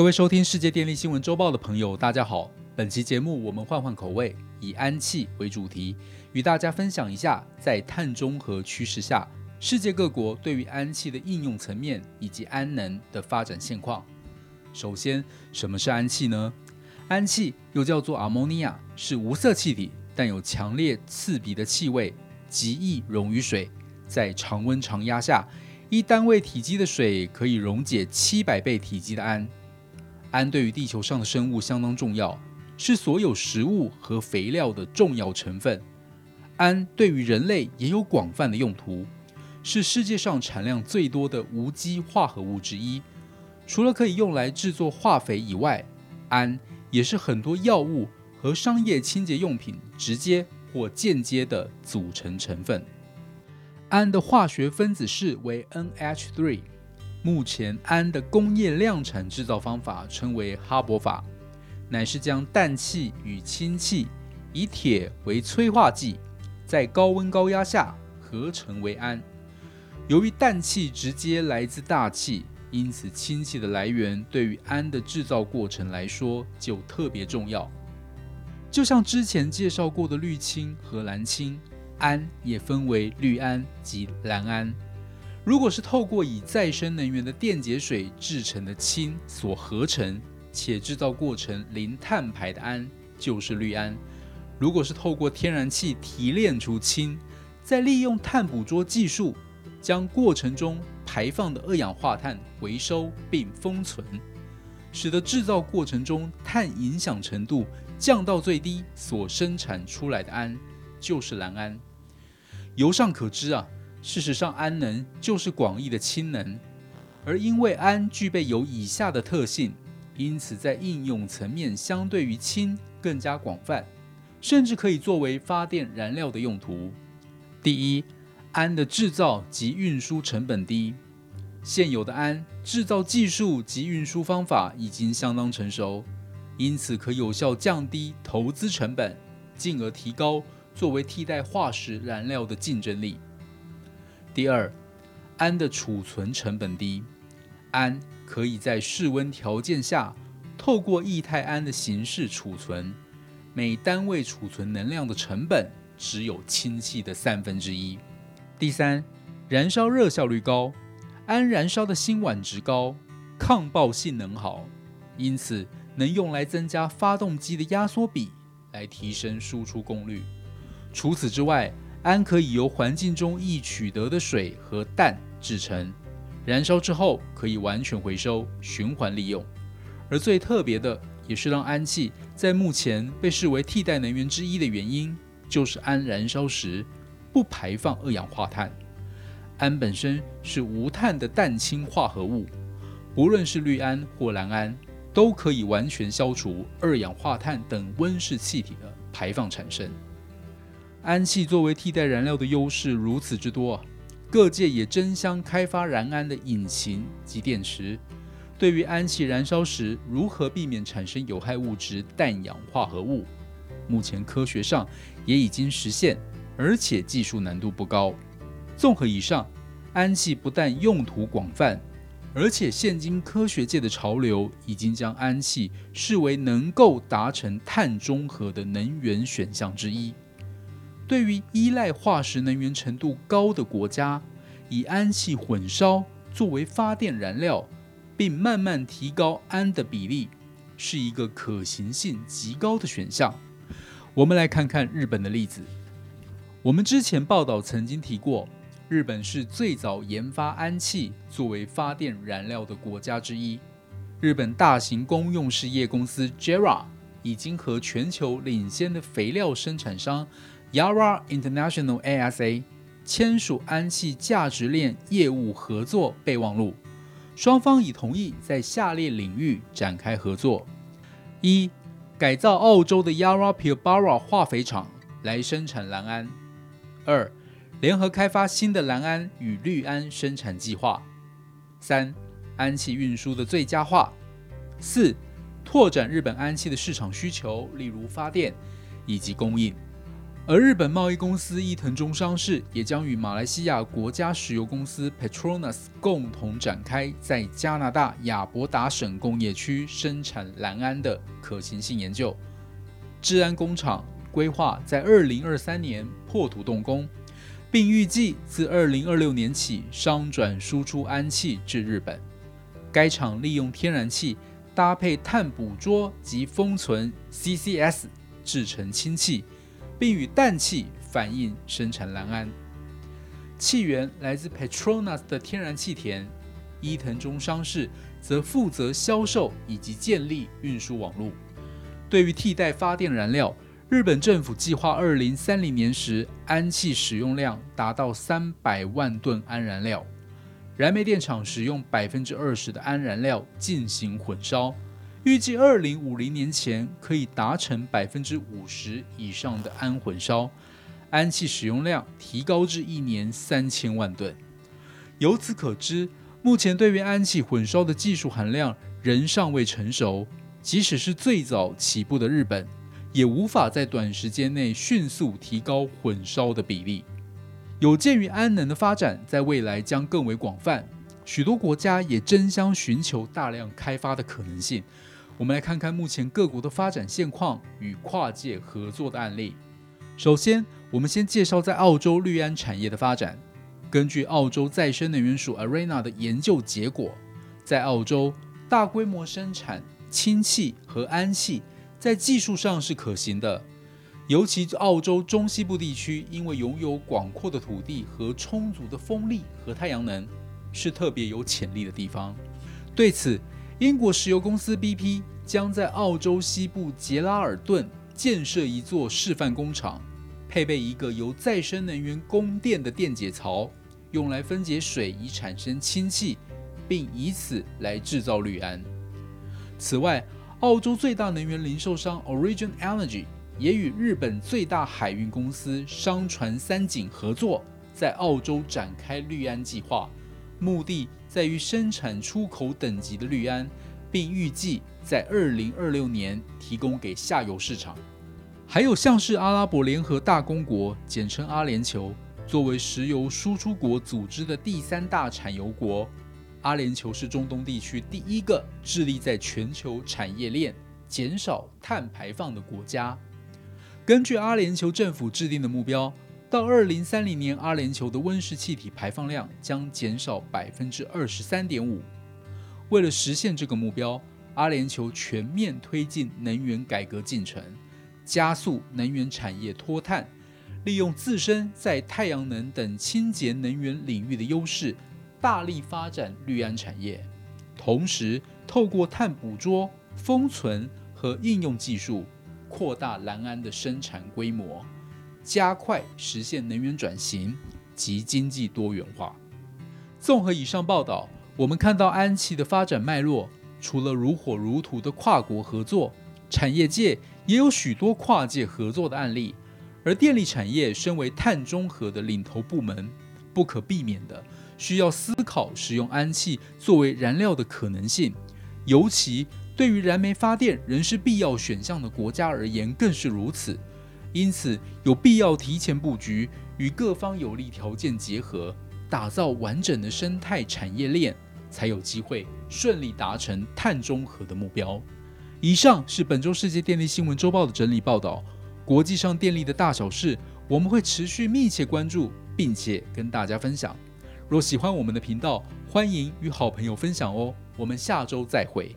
各位收听世界电力新闻周报的朋友，大家好。本期节目我们换换口味，以氨气为主题，与大家分享一下在碳中和趋势下，世界各国对于氨气的应用层面以及氨能的发展现况。首先，什么是氨气呢？氨气又叫做 ammonia，是无色气体，但有强烈刺鼻的气味，极易溶于水。在常温常压下，一单位体积的水可以溶解七百倍体积的氨。氨对于地球上的生物相当重要，是所有食物和肥料的重要成分。氨对于人类也有广泛的用途，是世界上产量最多的无机化合物之一。除了可以用来制作化肥以外，氨也是很多药物和商业清洁用品直接或间接的组成成分。氨的化学分子式为 NH3。目前氨的工业量产制造方法称为哈伯法，乃是将氮气与氢气以铁为催化剂，在高温高压下合成为氨。由于氮气直接来自大气，因此氢气的来源对于氨的制造过程来说就特别重要。就像之前介绍过的氯氢和蓝氢，氨也分为氯氨及蓝氨。如果是透过以再生能源的电解水制成的氢所合成，且制造过程零碳排的氨，就是氯氨；如果是透过天然气提炼出氢，再利用碳捕捉技术，将过程中排放的二氧化碳回收并封存，使得制造过程中碳影响程度降到最低，所生产出来的氨就是蓝氨。由上可知啊。事实上，氨能就是广义的氢能，而因为氨具备有以下的特性，因此在应用层面相对于氢更加广泛，甚至可以作为发电燃料的用途。第一，氨的制造及运输成本低，现有的氨制造技术及运输方法已经相当成熟，因此可有效降低投资成本，进而提高作为替代化石燃料的竞争力。第二，氨的储存成本低，氨可以在室温条件下透过液态氨的形式储存，每单位储存能量的成本只有氢气的三分之一。第三，燃烧热效率高，氨燃烧的辛烷值高，抗爆性能好，因此能用来增加发动机的压缩比，来提升输出功率。除此之外，氨可以由环境中易取得的水和氮制成，燃烧之后可以完全回收、循环利用。而最特别的，也是让氨气在目前被视为替代能源之一的原因，就是氨燃烧时不排放二氧化碳。氨本身是无碳的氮氢化合物，不论是氯胺或蓝胺，都可以完全消除二氧化碳等温室气体的排放产生。氨气作为替代燃料的优势如此之多，各界也争相开发燃氨的引擎及电池。对于氨气燃烧时如何避免产生有害物质氮氧化合物，目前科学上也已经实现，而且技术难度不高。综合以上，氨气不但用途广泛，而且现今科学界的潮流已经将氨气视为能够达成碳中和的能源选项之一。对于依赖化石能源程度高的国家，以氨气混烧作为发电燃料，并慢慢提高氨的比例，是一个可行性极高的选项。我们来看看日本的例子。我们之前报道曾经提过，日本是最早研发氨气作为发电燃料的国家之一。日本大型公用事业公司 JERA 已经和全球领先的肥料生产商。Yara International ASA 签署氨气价值链业务合作备忘录，双方已同意在下列领域展开合作：一、改造澳洲的 Yara Pilbara 化肥厂来生产蓝氨；二、联合开发新的蓝氨与氯氨生产计划；三、氨气运输的最佳化；四、拓展日本氨气的市场需求，例如发电以及供应。而日本贸易公司伊藤忠商事也将与马来西亚国家石油公司 Petronas 共同展开在加拿大亚伯达省工业区生产蓝氨的可行性研究。治安工厂规划在二零二三年破土动工，并预计自二零二六年起商转输出氨气至日本。该厂利用天然气搭配碳捕捉及封存 CCS 制成氢气。并与氮气反应生产蓝氨，气源来自 Petronas 的天然气田，伊藤忠商事则负责销售以及建立运输网络。对于替代发电燃料，日本政府计划二零三零年时氨气使用量达到三百万吨氨燃料，燃煤电厂使用百分之二十的氨燃料进行混烧。预计二零五零年前可以达成百分之五十以上的氨混烧，氨气使用量提高至一年三千万吨。由此可知，目前对于氨气混烧的技术含量仍尚未成熟，即使是最早起步的日本，也无法在短时间内迅速提高混烧的比例。有鉴于氨能的发展在未来将更为广泛，许多国家也争相寻求大量开发的可能性。我们来看看目前各国的发展现况与跨界合作的案例。首先，我们先介绍在澳洲绿氨产业的发展。根据澳洲再生能源署 Arena 的研究结果，在澳洲大规模生产氢气和氨气在技术上是可行的，尤其澳洲中西部地区因为拥有广阔的土地和充足的风力和太阳能，是特别有潜力的地方。对此，英国石油公司 BP 将在澳洲西部杰拉尔顿建设一座示范工厂，配备一个由再生能源供电的电解槽，用来分解水以产生氢气，并以此来制造氯胺。此外，澳洲最大能源零售商 Origin Energy 也与日本最大海运公司商船三井合作，在澳洲展开氯胺计划，目的。在于生产出口等级的氯胺，并预计在二零二六年提供给下游市场。还有像是阿拉伯联合大公国，简称阿联酋，作为石油输出国组织的第三大产油国，阿联酋是中东地区第一个致力在全球产业链减少碳排放的国家。根据阿联酋政府制定的目标。到二零三零年，阿联酋的温室气体排放量将减少百分之二十三点五。为了实现这个目标，阿联酋全面推进能源改革进程，加速能源产业脱碳，利用自身在太阳能等清洁能源领域的优势，大力发展绿氨产业。同时，透过碳捕捉、封存和应用技术，扩大蓝氨的生产规模。加快实现能源转型及经济多元化。综合以上报道，我们看到安琪的发展脉络，除了如火如荼的跨国合作，产业界也有许多跨界合作的案例。而电力产业身为碳中和的领头部门，不可避免的需要思考使用氨气作为燃料的可能性，尤其对于燃煤发电仍是必要选项的国家而言，更是如此。因此，有必要提前布局，与各方有利条件结合，打造完整的生态产业链，才有机会顺利达成碳中和的目标。以上是本周世界电力新闻周报的整理报道。国际上电力的大小事，我们会持续密切关注，并且跟大家分享。若喜欢我们的频道，欢迎与好朋友分享哦。我们下周再会。